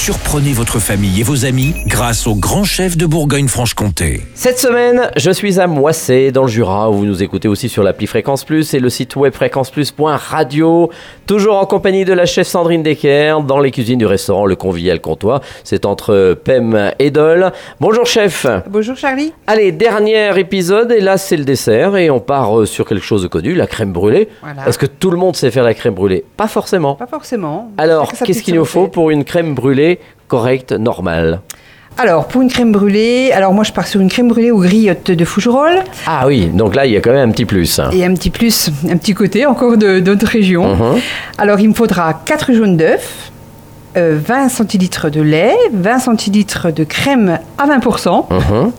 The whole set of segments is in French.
Surprenez votre famille et vos amis grâce au grand chef de Bourgogne-Franche-Comté. Cette semaine, je suis à Moissé, dans le Jura, où vous nous écoutez aussi sur l'appli Fréquence Plus et le site web fréquenceplus.radio. Toujours en compagnie de la chef Sandrine Decker, dans les cuisines du restaurant Le Convivial Comtois. C'est entre Pem et Dole. Bonjour chef. Bonjour Charlie. Allez, dernier épisode, et là c'est le dessert, et on part euh, sur quelque chose de connu, la crème brûlée. Voilà. Est-ce que tout le monde sait faire la crème brûlée? Pas forcément. Pas forcément. Alors, qu'est-ce qu'il nous faut pour une crème brûlée correcte, normale Alors, pour une crème brûlée, alors moi je pars sur une crème brûlée aux griottes de Fougerolles Ah oui, donc là il y a quand même un petit plus. et un petit plus, un petit côté encore de de notre région. Mhm. Alors, il me faudra 4 jaunes d'œufs, euh, 20 centilitres de lait, 20 centilitres de crème à 20%. Mhm.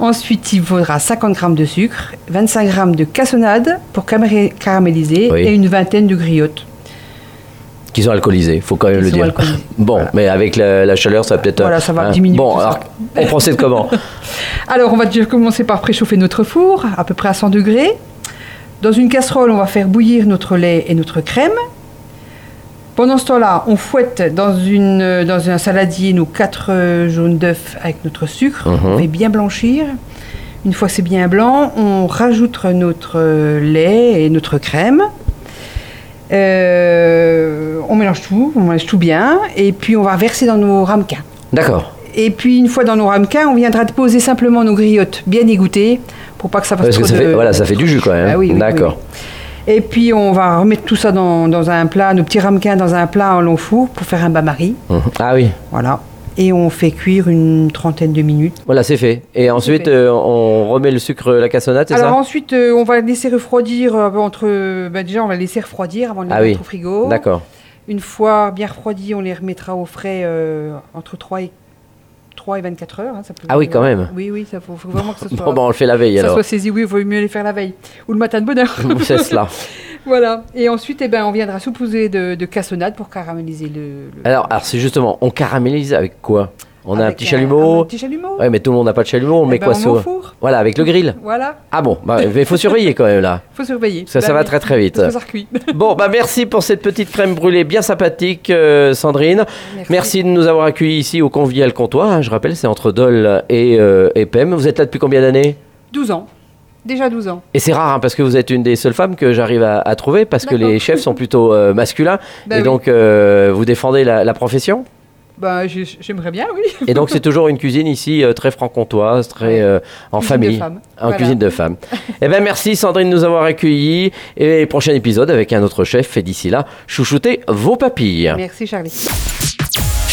Ensuite, il faudra 50 g de sucre, 25 g de cassonade pour caraméliser Oui. et une vingtaine de griottes. Qui sont alcoolisés, faut quand même le dire. alcoolisés. Bon, mais avec la, la chaleur, ça va peut-être. Voilà, ça va hein. diminuer Bon, alors, on procède comment Alors, on va déjà commencer par préchauffer notre four, à peu près à 100 degrés. Dans une casserole, on va faire bouillir notre lait et notre crème. Pendant ce temps-là, on fouette dans, une, dans un saladier nos quatre jaunes d'œufs avec notre sucre. Mhm. On fait bien blanchir. Une fois c'est bien blanc, on rajoute notre lait et notre crème. Euh, on mélange tout, on mélange tout bien. Et puis, on va verser dans nos ramequins. D'accord. Et puis une fois dans nos ramequins, on viendra déposer simplement nos griottes bien égouttées pour pas que ça fasse Parce que trop ça de... fait, voilà, ça fait du jus quand même. Ah oui, oui, D'accord. oui. Et puis on va remettre tout ça dans, dans un plat, nos petits ramequins dans un plat en long four pour faire un bain-marie. Mhm. Ah oui, Voilà. Et on fait cuire une trentaine de minutes. voilà, c'est fait. Et ensuite, fait. euh, on remet le sucre, la cassonade, c'est Alors ça ensuite, euh, on va laisser refroidir euh, entre... bah, déjà, on va laisser refroidir avant de les Ah mettre oui. au frigo. D'accord. Une fois bien refroidis, on les remettra au frais euh, entre 3 et, 3 et 24 heures. hein, ça peut- Ah oui, quand même. Oui, oui, ça faut, faut vraiment que ça soit... Bon, ben, on le fait la veille ça alors. soit saisi, oui, il vaut mieux les faire la veille. Ou le matin de bonne heure. c'est cela. voilà. Et ensuite, eh ben, on viendra souposer de, de cassonade pour caraméliser le... le- Alors, alors c'est justement, on caramélise avec quoi? On a un petit chalumeau. Un petit chalumeau. Ouais, mais tout le monde n'a pas de chalumeau, on Eh met ben, quoi on au four. Voilà, avec le grill. Voilà, Ah bon, bah, il faut surveiller quand même là. faut surveiller. Ça, ça Bah va oui, très très vite. Parce que ça. Bon, bah merci pour cette petite crème brûlée bien sympathique, euh, Sandrine. Merci. Merci. de nous avoir accueillis ici au Convivial Comptoir. hein, je rappelle, c'est entre Dole et, euh, et Pem. Vous êtes là depuis combien d'années? 12 ans. Déjà 12 ans. Et c'est rare hein, parce que vous êtes une des seules femmes que j'arrive à, à trouver parce que les chefs sont plutôt euh, masculins. Bah et oui. donc, euh, vous défendez la, la profession? Bah, j'ai- j'aimerais bien, oui. Et donc, c'est toujours une cuisine ici euh, très franc-comtoise, très euh, en Cuisine famille. En Voilà. cuisine de femmes. eh bien, merci Sandrine de nous avoir accueillis. Et prochain épisode avec un autre chef. Et d'ici là, chouchoutez vos papilles. Merci Charlie.